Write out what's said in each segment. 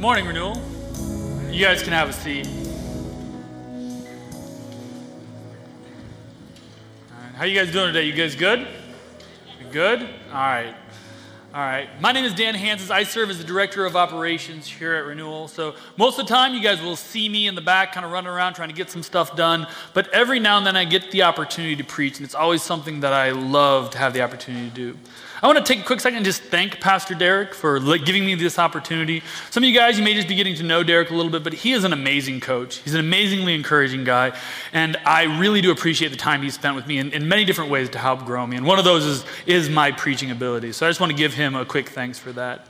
morning, Renewal. You guys can have a seat. How you guys doing today? You guys good? Good? All right. All right. My name is Dan Hanses. I serve as the Director of Operations here at Renewal. So, most of the time, you guys will see me in the back kind of running around trying to get some stuff done. But every now and then, I get the opportunity to preach, and it's always something that I love to have the opportunity to do. I want to take a quick second and just thank Pastor Derek for giving me this opportunity. Some of you guys, you may just be getting to know Derek a little bit, but he is an amazing coach. He's an amazingly encouraging guy, and I really do appreciate the time he spent with me in, in many different ways to help grow me. And one of those is, is my preaching ability. So I just want to give him a quick thanks for that.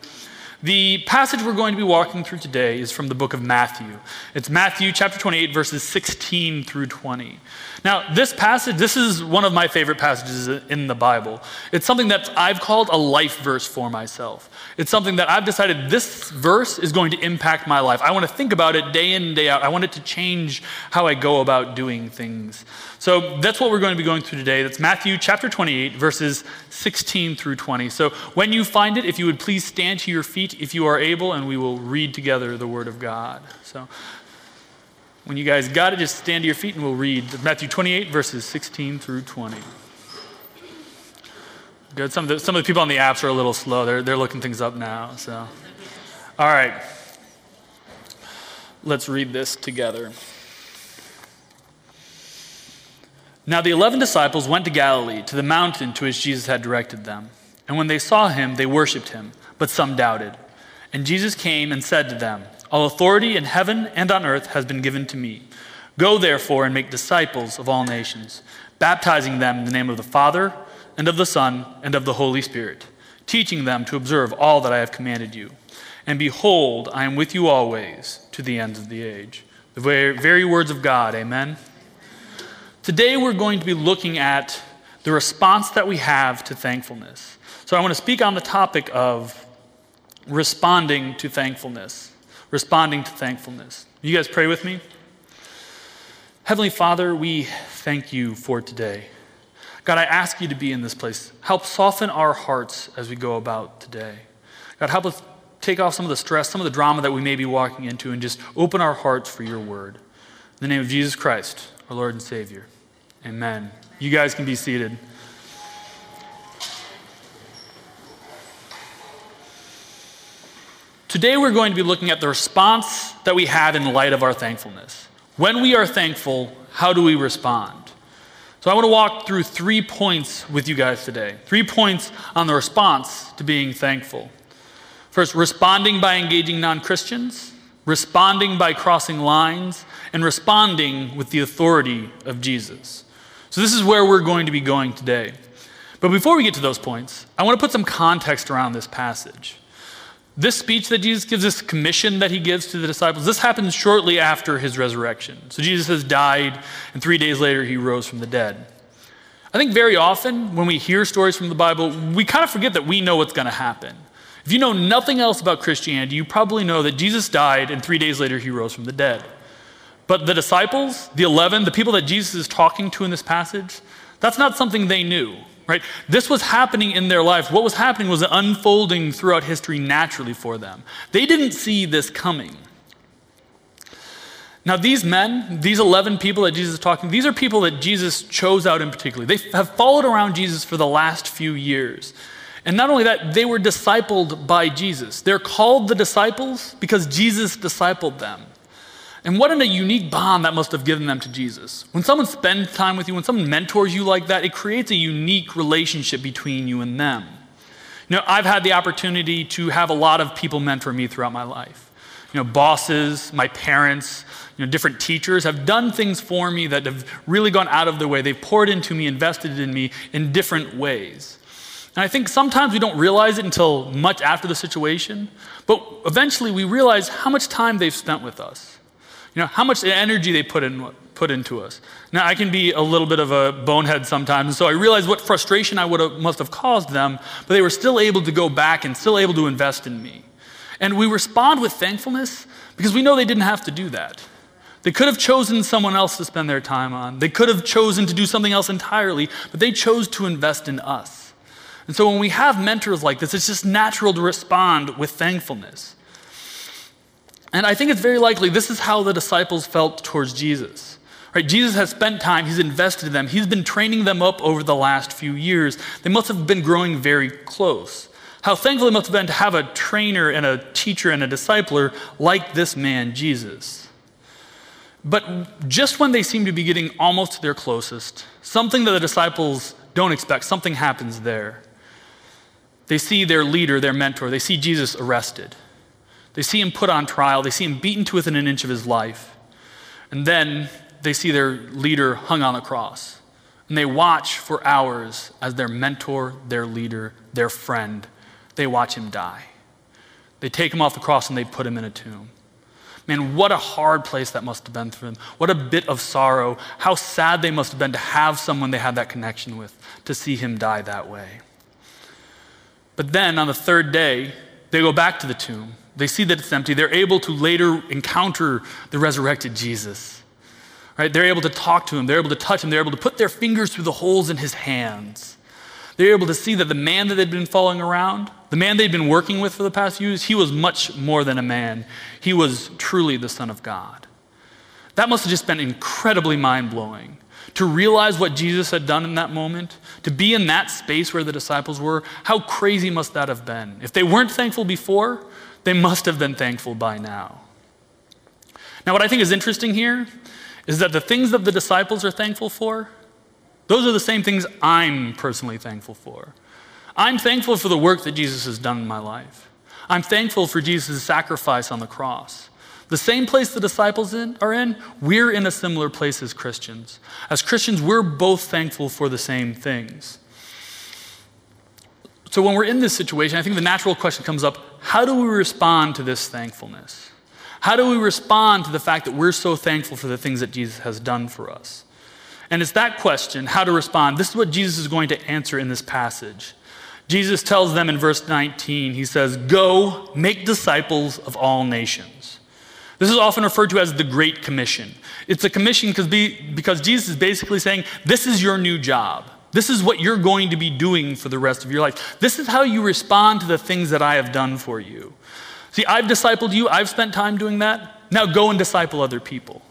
The passage we're going to be walking through today is from the book of Matthew. It's Matthew chapter 28, verses 16 through 20. Now, this passage, this is one of my favorite passages in the Bible. It's something that I've called a life verse for myself. It's something that I've decided this verse is going to impact my life. I want to think about it day in and day out. I want it to change how I go about doing things. So that's what we're going to be going through today. That's Matthew chapter 28, verses 16 through 20. So when you find it, if you would please stand to your feet if you are able, and we will read together the Word of God. So when you guys got it, just stand to your feet and we'll read Matthew 28, verses 16 through 20. Good. Some of, the, some of the people on the apps are a little slow. They're, they're looking things up now. So, all right. Let's read this together. Now, the eleven disciples went to Galilee, to the mountain to which Jesus had directed them. And when they saw him, they worshiped him, but some doubted. And Jesus came and said to them, All authority in heaven and on earth has been given to me. Go therefore and make disciples of all nations, baptizing them in the name of the Father, and of the Son, and of the Holy Spirit, teaching them to observe all that I have commanded you. And behold, I am with you always to the end of the age. The very, very words of God, amen. Today, we're going to be looking at the response that we have to thankfulness. So, I want to speak on the topic of responding to thankfulness. Responding to thankfulness. You guys pray with me? Heavenly Father, we thank you for today. God, I ask you to be in this place. Help soften our hearts as we go about today. God, help us take off some of the stress, some of the drama that we may be walking into, and just open our hearts for your word. In the name of Jesus Christ, our Lord and Savior. Amen. You guys can be seated. Today, we're going to be looking at the response that we have in light of our thankfulness. When we are thankful, how do we respond? So, I want to walk through three points with you guys today. Three points on the response to being thankful. First, responding by engaging non Christians, responding by crossing lines, and responding with the authority of Jesus. So, this is where we're going to be going today. But before we get to those points, I want to put some context around this passage. This speech that Jesus gives, this commission that he gives to the disciples, this happens shortly after his resurrection. So, Jesus has died, and three days later, he rose from the dead. I think very often when we hear stories from the Bible, we kind of forget that we know what's going to happen. If you know nothing else about Christianity, you probably know that Jesus died and three days later he rose from the dead. But the disciples, the 11, the people that Jesus is talking to in this passage, that's not something they knew, right? This was happening in their lives. What was happening was unfolding throughout history naturally for them. They didn't see this coming. Now, these men, these 11 people that Jesus is talking, these are people that Jesus chose out in particular. They have followed around Jesus for the last few years. And not only that, they were discipled by Jesus. They're called the disciples because Jesus discipled them. And what a unique bond that must have given them to Jesus. When someone spends time with you, when someone mentors you like that, it creates a unique relationship between you and them. You know, I've had the opportunity to have a lot of people mentor me throughout my life. You know, bosses, my parents, you know, different teachers have done things for me that have really gone out of their way. They've poured into me, invested in me in different ways. And I think sometimes we don't realize it until much after the situation, but eventually we realize how much time they've spent with us. You know, how much energy they put, in, put into us. Now, I can be a little bit of a bonehead sometimes, and so I realize what frustration I would have, must have caused them, but they were still able to go back and still able to invest in me. And we respond with thankfulness because we know they didn't have to do that. They could have chosen someone else to spend their time on. They could have chosen to do something else entirely, but they chose to invest in us. And so when we have mentors like this, it's just natural to respond with thankfulness. And I think it's very likely this is how the disciples felt towards Jesus. Right? Jesus has spent time, he's invested in them, he's been training them up over the last few years. They must have been growing very close. How thankful it must have been to have a trainer and a teacher and a discipler like this man, Jesus. But just when they seem to be getting almost to their closest, something that the disciples don't expect, something happens there. They see their leader, their mentor, they see Jesus arrested. They see him put on trial, they see him beaten to within an inch of his life. And then they see their leader hung on the cross. And they watch for hours as their mentor, their leader, their friend, they watch him die. They take him off the cross and they put him in a tomb. Man, what a hard place that must have been for them. What a bit of sorrow. How sad they must have been to have someone they had that connection with, to see him die that way. But then on the third day, they go back to the tomb. They see that it's empty. They're able to later encounter the resurrected Jesus. Right? They're able to talk to him. They're able to touch him. They're able to put their fingers through the holes in his hands. They're able to see that the man that they'd been following around, the man they'd been working with for the past few years, he was much more than a man. He was truly the Son of God. That must have just been incredibly mind blowing. To realize what Jesus had done in that moment, to be in that space where the disciples were, how crazy must that have been? If they weren't thankful before, they must have been thankful by now. Now, what I think is interesting here is that the things that the disciples are thankful for, those are the same things I'm personally thankful for. I'm thankful for the work that Jesus has done in my life. I'm thankful for Jesus' sacrifice on the cross. The same place the disciples in, are in, we're in a similar place as Christians. As Christians, we're both thankful for the same things. So when we're in this situation, I think the natural question comes up how do we respond to this thankfulness? How do we respond to the fact that we're so thankful for the things that Jesus has done for us? And it's that question, how to respond. This is what Jesus is going to answer in this passage. Jesus tells them in verse 19, he says, Go, make disciples of all nations. This is often referred to as the Great Commission. It's a commission because Jesus is basically saying, This is your new job. This is what you're going to be doing for the rest of your life. This is how you respond to the things that I have done for you. See, I've discipled you, I've spent time doing that. Now go and disciple other people.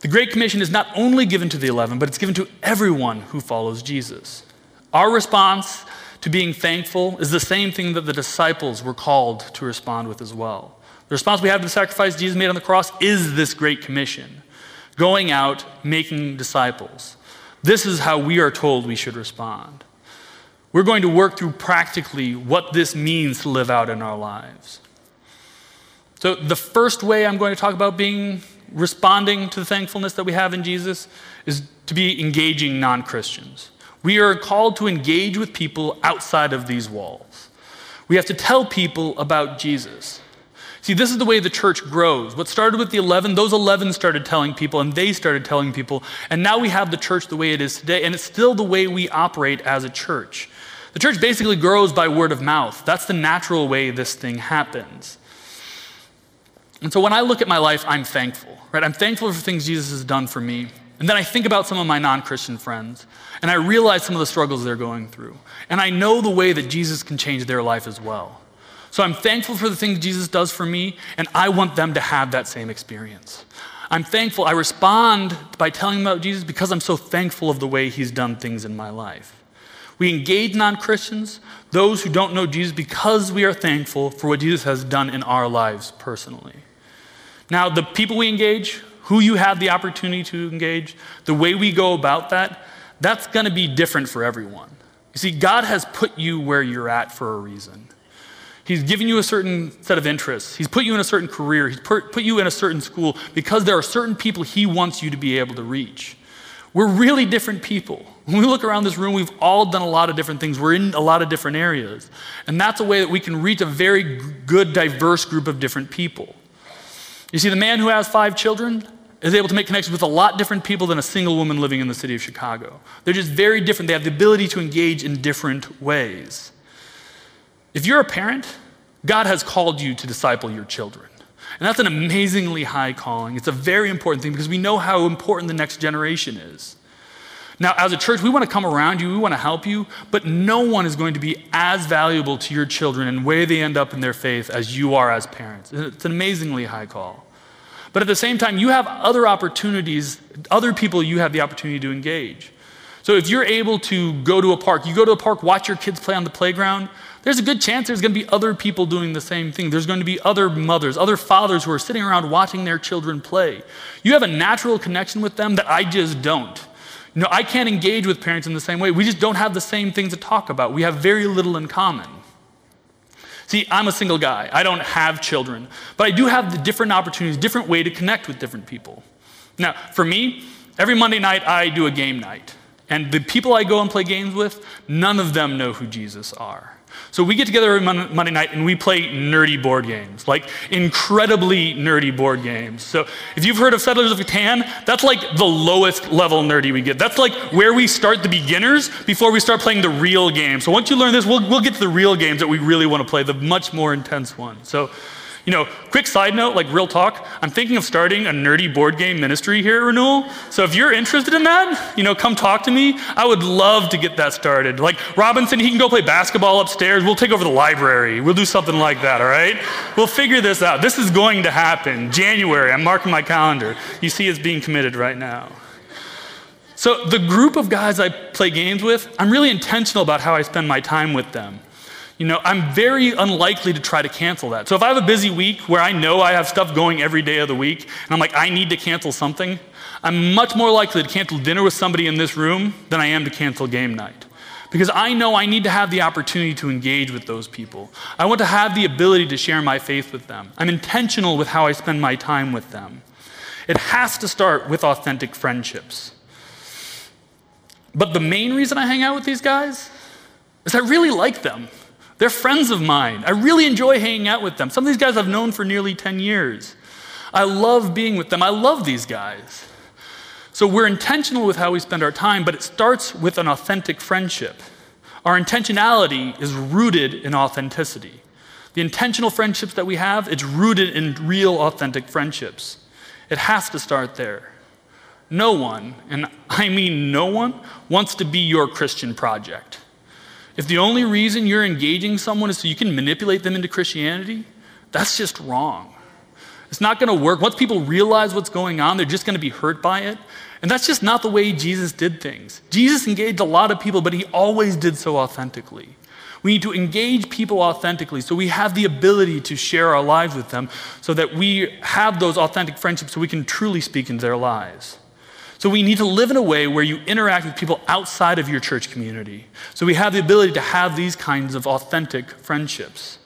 The Great Commission is not only given to the 11, but it's given to everyone who follows Jesus. Our response to being thankful is the same thing that the disciples were called to respond with as well. The response we have to the sacrifice Jesus made on the cross is this Great Commission going out, making disciples. This is how we are told we should respond. We're going to work through practically what this means to live out in our lives. So, the first way I'm going to talk about being responding to the thankfulness that we have in Jesus is to be engaging non Christians. We are called to engage with people outside of these walls. We have to tell people about Jesus. See, this is the way the church grows. What started with the 11, those 11 started telling people, and they started telling people. And now we have the church the way it is today, and it's still the way we operate as a church. The church basically grows by word of mouth. That's the natural way this thing happens. And so when I look at my life, I'm thankful, right? I'm thankful for things Jesus has done for me. And then I think about some of my non Christian friends, and I realize some of the struggles they're going through. And I know the way that Jesus can change their life as well. So I'm thankful for the things Jesus does for me, and I want them to have that same experience. I'm thankful. I respond by telling them about Jesus because I'm so thankful of the way he's done things in my life. We engage non Christians, those who don't know Jesus, because we are thankful for what Jesus has done in our lives personally. Now, the people we engage, who you have the opportunity to engage, the way we go about that, that's going to be different for everyone. You see, God has put you where you're at for a reason. He's given you a certain set of interests. He's put you in a certain career. He's put you in a certain school because there are certain people He wants you to be able to reach. We're really different people. When we look around this room, we've all done a lot of different things. We're in a lot of different areas. And that's a way that we can reach a very good, diverse group of different people. You see, the man who has five children is able to make connections with a lot different people than a single woman living in the city of Chicago. They're just very different. They have the ability to engage in different ways. If you're a parent, God has called you to disciple your children. And that's an amazingly high calling. It's a very important thing because we know how important the next generation is. Now, as a church, we want to come around you, we want to help you, but no one is going to be as valuable to your children and where they end up in their faith as you are as parents. It's an amazingly high call. But at the same time, you have other opportunities, other people you have the opportunity to engage. So if you're able to go to a park, you go to a park, watch your kids play on the playground, there's a good chance there's going to be other people doing the same thing. There's going to be other mothers, other fathers who are sitting around watching their children play. You have a natural connection with them that I just don't. You know, I can't engage with parents in the same way. We just don't have the same things to talk about. We have very little in common. See, I'm a single guy. I don't have children, but I do have the different opportunities, different way to connect with different people. Now, for me, every Monday night I do a game night. And the people I go and play games with, none of them know who Jesus are. So we get together every Monday night and we play nerdy board games, like incredibly nerdy board games. So if you've heard of Settlers of Catan, that's like the lowest level nerdy we get. That's like where we start the beginners before we start playing the real game. So once you learn this, we'll, we'll get to the real games that we really want to play, the much more intense ones. So you know, quick side note, like real talk, I'm thinking of starting a nerdy board game ministry here at Renewal. So if you're interested in that, you know, come talk to me. I would love to get that started. Like Robinson, he can go play basketball upstairs. We'll take over the library. We'll do something like that, all right? We'll figure this out. This is going to happen. January, I'm marking my calendar. You see it's being committed right now. So the group of guys I play games with, I'm really intentional about how I spend my time with them you know, I'm very unlikely to try to cancel that. So if I have a busy week where I know I have stuff going every day of the week, and I'm like, I need to cancel something, I'm much more likely to cancel dinner with somebody in this room than I am to cancel game night. Because I know I need to have the opportunity to engage with those people. I want to have the ability to share my faith with them. I'm intentional with how I spend my time with them. It has to start with authentic friendships. But the main reason I hang out with these guys is I really like them. They're friends of mine. I really enjoy hanging out with them. Some of these guys I've known for nearly 10 years. I love being with them. I love these guys. So we're intentional with how we spend our time, but it starts with an authentic friendship. Our intentionality is rooted in authenticity. The intentional friendships that we have, it's rooted in real authentic friendships. It has to start there. No one, and I mean no one, wants to be your Christian project. If the only reason you're engaging someone is so you can manipulate them into Christianity, that's just wrong. It's not going to work. Once people realize what's going on, they're just going to be hurt by it. And that's just not the way Jesus did things. Jesus engaged a lot of people, but he always did so authentically. We need to engage people authentically so we have the ability to share our lives with them so that we have those authentic friendships so we can truly speak into their lives. So we need to live in a way where you interact with people outside of your church community. So we have the ability to have these kinds of authentic friendships.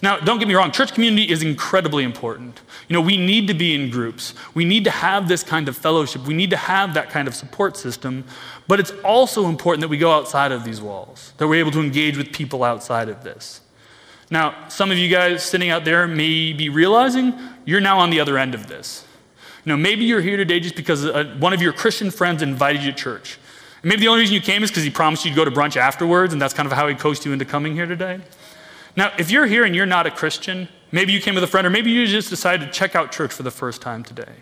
Now, don't get me wrong, church community is incredibly important. You know, we need to be in groups. We need to have this kind of fellowship. We need to have that kind of support system. But it's also important that we go outside of these walls, that we're able to engage with people outside of this. Now, some of you guys sitting out there may be realizing you're now on the other end of this. You know, maybe you're here today just because uh, one of your Christian friends invited you to church. And maybe the only reason you came is because he promised you'd go to brunch afterwards, and that's kind of how he coached you into coming here today. Now, if you're here and you're not a Christian, maybe you came with a friend, or maybe you just decided to check out church for the first time today.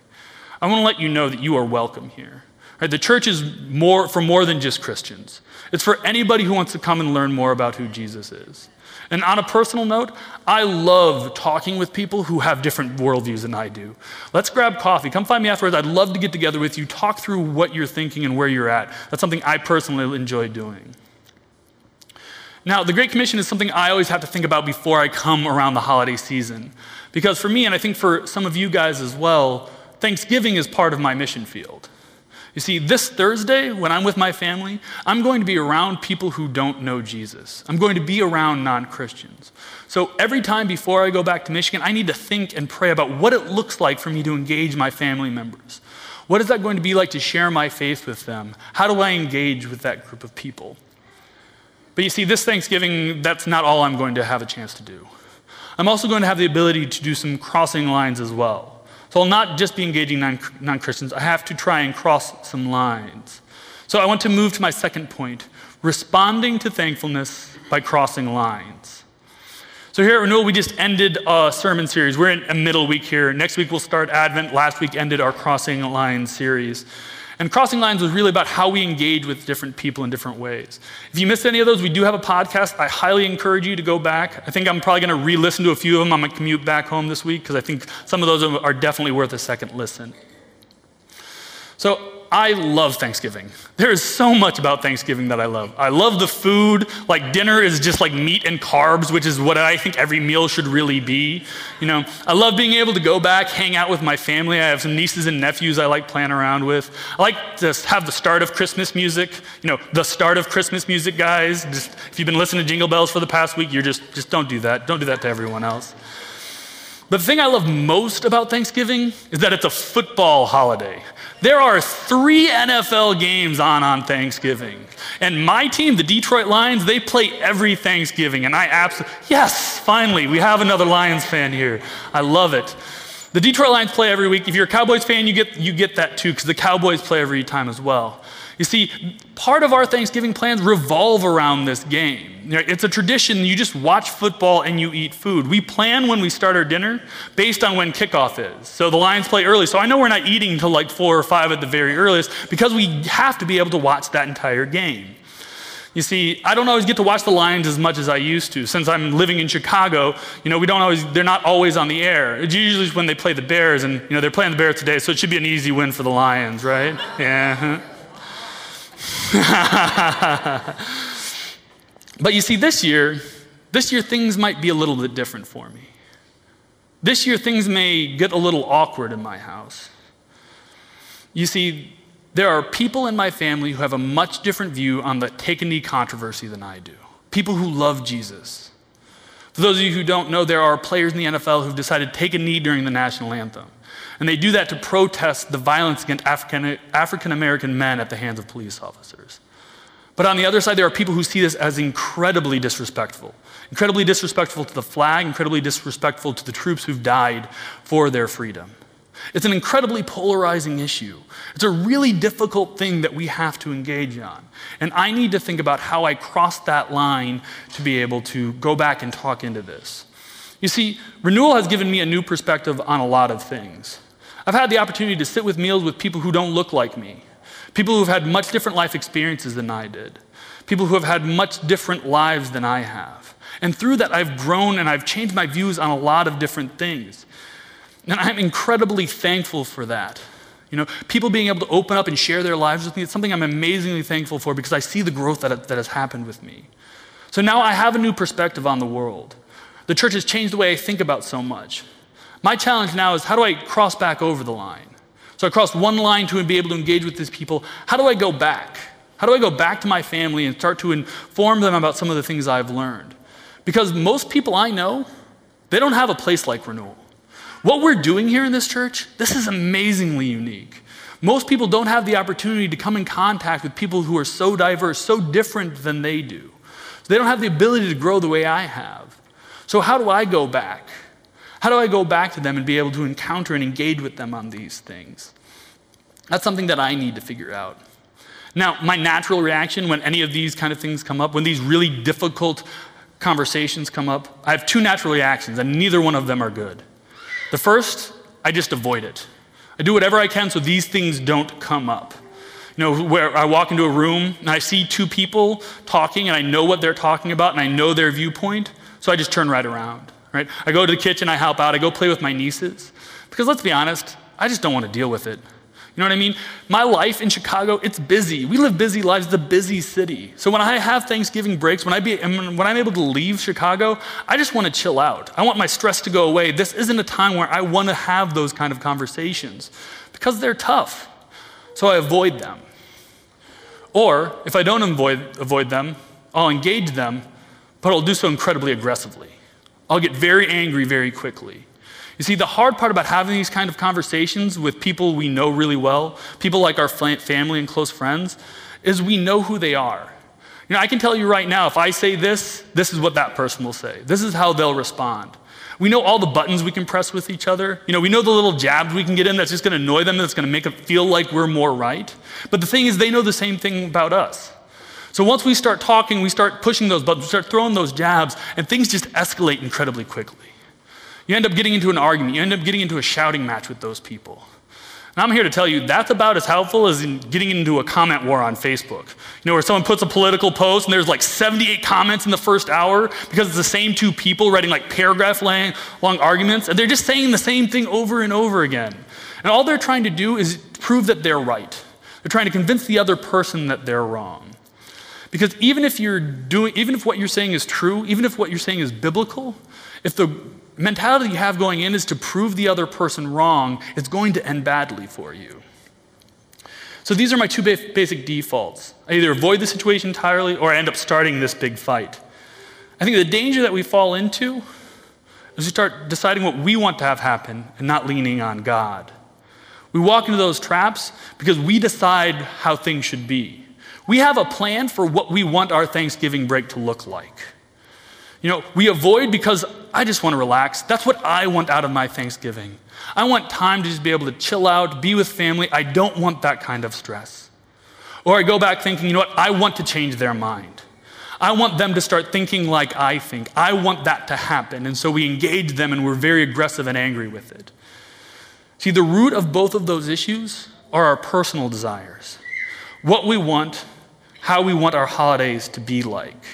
I want to let you know that you are welcome here. Right? The church is more for more than just Christians. It's for anybody who wants to come and learn more about who Jesus is. And on a personal note, I love talking with people who have different worldviews than I do. Let's grab coffee. Come find me afterwards. I'd love to get together with you, talk through what you're thinking and where you're at. That's something I personally enjoy doing. Now, the Great Commission is something I always have to think about before I come around the holiday season. Because for me, and I think for some of you guys as well, Thanksgiving is part of my mission field. You see, this Thursday, when I'm with my family, I'm going to be around people who don't know Jesus. I'm going to be around non Christians. So every time before I go back to Michigan, I need to think and pray about what it looks like for me to engage my family members. What is that going to be like to share my faith with them? How do I engage with that group of people? But you see, this Thanksgiving, that's not all I'm going to have a chance to do. I'm also going to have the ability to do some crossing lines as well. So I'll not just be engaging non Christians, I have to try and cross some lines. So I want to move to my second point responding to thankfulness by crossing lines. So here at Renewal, we just ended a sermon series. We're in a middle week here. Next week, we'll start Advent. Last week ended our Crossing Lines series. And Crossing Lines was really about how we engage with different people in different ways. If you missed any of those, we do have a podcast. I highly encourage you to go back. I think I'm probably going to re listen to a few of them on my commute back home this week because I think some of those are definitely worth a second listen. So, I love Thanksgiving. There is so much about Thanksgiving that I love. I love the food. Like dinner is just like meat and carbs, which is what I think every meal should really be. You know, I love being able to go back, hang out with my family. I have some nieces and nephews I like playing around with. I like to have the start of Christmas music. You know, the start of Christmas music, guys. Just if you've been listening to Jingle Bells for the past week, you're just just don't do that. Don't do that to everyone else. But the thing I love most about Thanksgiving is that it's a football holiday. There are three NFL games on on Thanksgiving. And my team, the Detroit Lions, they play every Thanksgiving. And I absolutely, yes, finally, we have another Lions fan here. I love it. The Detroit Lions play every week. If you're a Cowboys fan, you get, you get that too, because the Cowboys play every time as well. You see, part of our Thanksgiving plans revolve around this game. It's a tradition. You just watch football and you eat food. We plan when we start our dinner based on when kickoff is. So the Lions play early. So I know we're not eating until like four or five at the very earliest because we have to be able to watch that entire game. You see, I don't always get to watch the Lions as much as I used to. Since I'm living in Chicago, you know, we don't always, they're not always on the air. It's usually when they play the Bears, and, you know, they're playing the Bears today, so it should be an easy win for the Lions, right? Yeah. But you see, this year, this year things might be a little bit different for me. This year things may get a little awkward in my house. You see, there are people in my family who have a much different view on the take a knee controversy than I do. People who love Jesus. For those of you who don't know, there are players in the NFL who've decided to take a knee during the national anthem. And they do that to protest the violence against African American men at the hands of police officers. But on the other side, there are people who see this as incredibly disrespectful. Incredibly disrespectful to the flag, incredibly disrespectful to the troops who've died for their freedom. It's an incredibly polarizing issue. It's a really difficult thing that we have to engage on. And I need to think about how I cross that line to be able to go back and talk into this. You see, renewal has given me a new perspective on a lot of things. I've had the opportunity to sit with meals with people who don't look like me, people who've had much different life experiences than I did, people who have had much different lives than I have. And through that, I've grown and I've changed my views on a lot of different things. And I'm incredibly thankful for that. You know, people being able to open up and share their lives with me, it's something I'm amazingly thankful for because I see the growth that, that has happened with me. So now I have a new perspective on the world. The church has changed the way I think about so much. My challenge now is how do I cross back over the line? So I crossed one line to be able to engage with these people. How do I go back? How do I go back to my family and start to inform them about some of the things I've learned? Because most people I know, they don't have a place like renewal. What we're doing here in this church, this is amazingly unique. Most people don't have the opportunity to come in contact with people who are so diverse, so different than they do. They don't have the ability to grow the way I have. So, how do I go back? How do I go back to them and be able to encounter and engage with them on these things? That's something that I need to figure out. Now, my natural reaction when any of these kind of things come up, when these really difficult conversations come up, I have two natural reactions, and neither one of them are good. The first, I just avoid it. I do whatever I can so these things don't come up. You know, where I walk into a room and I see two people talking and I know what they're talking about and I know their viewpoint, so I just turn right around right? I go to the kitchen, I help out, I go play with my nieces. Because let's be honest, I just don't want to deal with it. You know what I mean? My life in Chicago, it's busy. We live busy lives, a busy city. So when I have Thanksgiving breaks, when, I be, when I'm able to leave Chicago, I just want to chill out. I want my stress to go away. This isn't a time where I want to have those kind of conversations because they're tough. So I avoid them. Or if I don't avoid, avoid them, I'll engage them, but I'll do so incredibly aggressively. I'll get very angry very quickly. You see, the hard part about having these kind of conversations with people we know really well, people like our family and close friends, is we know who they are. You know, I can tell you right now, if I say this, this is what that person will say. This is how they'll respond. We know all the buttons we can press with each other. You know, we know the little jabs we can get in that's just going to annoy them, that's going to make them feel like we're more right. But the thing is, they know the same thing about us. So once we start talking, we start pushing those buttons, we start throwing those jabs, and things just escalate incredibly quickly. You end up getting into an argument, you end up getting into a shouting match with those people. And I'm here to tell you that's about as helpful as in getting into a comment war on Facebook. You know, where someone puts a political post and there's like 78 comments in the first hour because it's the same two people writing like paragraph long arguments, and they're just saying the same thing over and over again. And all they're trying to do is prove that they're right. They're trying to convince the other person that they're wrong. Because even if you're doing, even if what you're saying is true, even if what you're saying is biblical, if the mentality you have going in is to prove the other person wrong, it's going to end badly for you. So these are my two basic defaults. I either avoid the situation entirely or I end up starting this big fight. I think the danger that we fall into is we start deciding what we want to have happen and not leaning on God. We walk into those traps because we decide how things should be. We have a plan for what we want our Thanksgiving break to look like. You know, we avoid because I just want to relax. That's what I want out of my Thanksgiving. I want time to just be able to chill out, be with family. I don't want that kind of stress. Or I go back thinking, you know what, I want to change their mind. I want them to start thinking like I think. I want that to happen. And so we engage them and we're very aggressive and angry with it. See, the root of both of those issues are our personal desires what we want, how we want our holidays to be like.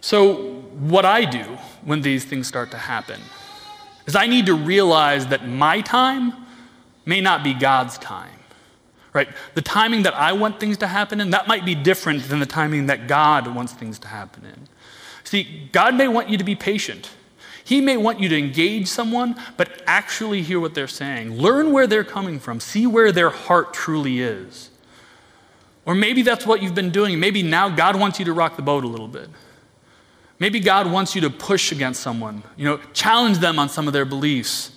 So, what I do when these things start to happen is I need to realize that my time may not be God's time. Right? The timing that I want things to happen in, that might be different than the timing that God wants things to happen in. See, God may want you to be patient. He may want you to engage someone, but actually hear what they're saying. Learn where they're coming from, see where their heart truly is. Or maybe that's what you've been doing. Maybe now God wants you to rock the boat a little bit. Maybe God wants you to push against someone, you know, challenge them on some of their beliefs.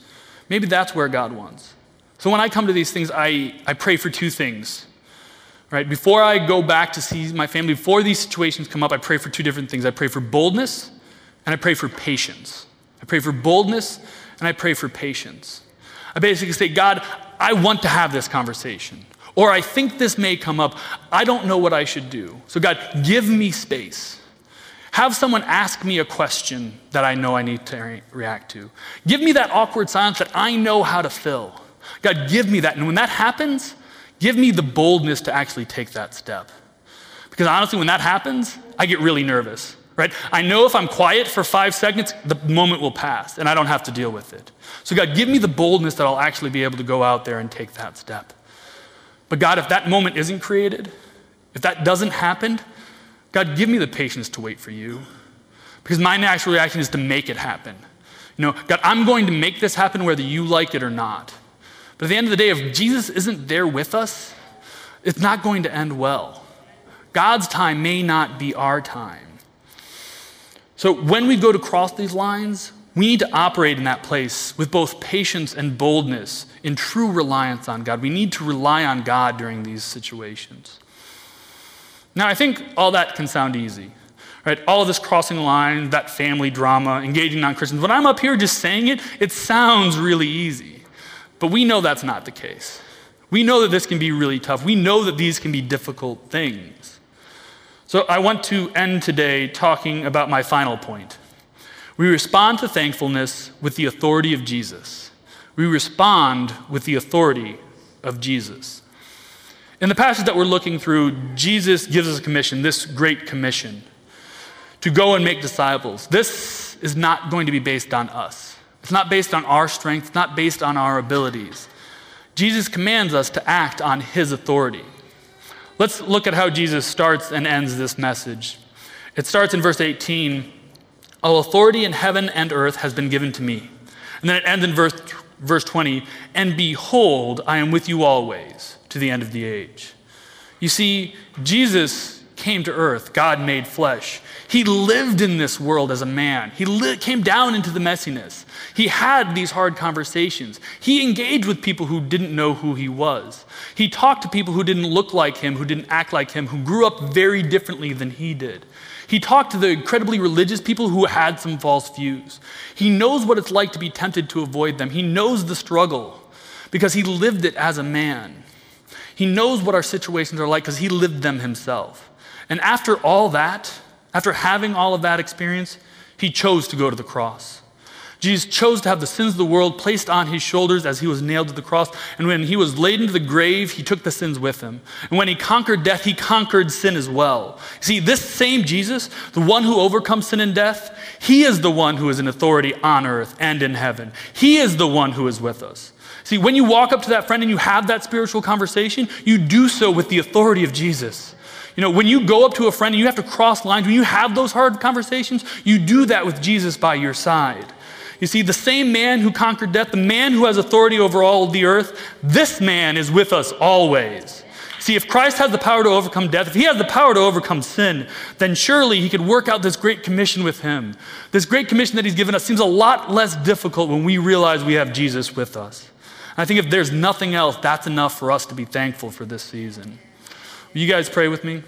Maybe that's where God wants. So when I come to these things, I, I pray for two things. Right? Before I go back to see my family, before these situations come up, I pray for two different things. I pray for boldness and I pray for patience. I pray for boldness and I pray for patience. I basically say, God, I want to have this conversation. Or I think this may come up. I don't know what I should do. So, God, give me space. Have someone ask me a question that I know I need to re- react to. Give me that awkward silence that I know how to fill. God, give me that. And when that happens, give me the boldness to actually take that step. Because honestly, when that happens, I get really nervous right? I know if I'm quiet for five seconds, the moment will pass and I don't have to deal with it. So, God, give me the boldness that I'll actually be able to go out there and take that step. But, God, if that moment isn't created, if that doesn't happen, God, give me the patience to wait for you. Because my natural reaction is to make it happen. You know, God, I'm going to make this happen whether you like it or not. But at the end of the day, if Jesus isn't there with us, it's not going to end well. God's time may not be our time. So when we go to cross these lines, we need to operate in that place with both patience and boldness in true reliance on God. We need to rely on God during these situations. Now, I think all that can sound easy, right? All of this crossing the line, that family drama, engaging non Christians. When I'm up here just saying it, it sounds really easy. But we know that's not the case. We know that this can be really tough. We know that these can be difficult things. So I want to end today talking about my final point. We respond to thankfulness with the authority of Jesus. We respond with the authority of Jesus. In the passage that we're looking through, Jesus gives us a commission, this great commission, to go and make disciples. This is not going to be based on us. It's not based on our strength, it's not based on our abilities. Jesus commands us to act on his authority. Let's look at how Jesus starts and ends this message. It starts in verse 18 All authority in heaven and earth has been given to me. And then it ends in verse, verse 20 And behold, I am with you always to the end of the age. You see, Jesus came to earth, God made flesh. He lived in this world as a man. He li- came down into the messiness. He had these hard conversations. He engaged with people who didn't know who he was. He talked to people who didn't look like him, who didn't act like him, who grew up very differently than he did. He talked to the incredibly religious people who had some false views. He knows what it's like to be tempted to avoid them. He knows the struggle because he lived it as a man. He knows what our situations are like because he lived them himself. And after all that, after having all of that experience, he chose to go to the cross. Jesus chose to have the sins of the world placed on his shoulders as he was nailed to the cross. And when he was laid into the grave, he took the sins with him. And when he conquered death, he conquered sin as well. See, this same Jesus, the one who overcomes sin and death, he is the one who is in authority on earth and in heaven. He is the one who is with us. See, when you walk up to that friend and you have that spiritual conversation, you do so with the authority of Jesus. You know, when you go up to a friend and you have to cross lines, when you have those hard conversations, you do that with Jesus by your side. You see, the same man who conquered death, the man who has authority over all the earth, this man is with us always. See, if Christ has the power to overcome death, if he has the power to overcome sin, then surely he could work out this great commission with him. This great commission that he's given us seems a lot less difficult when we realize we have Jesus with us. I think if there's nothing else, that's enough for us to be thankful for this season. Will you guys pray with me?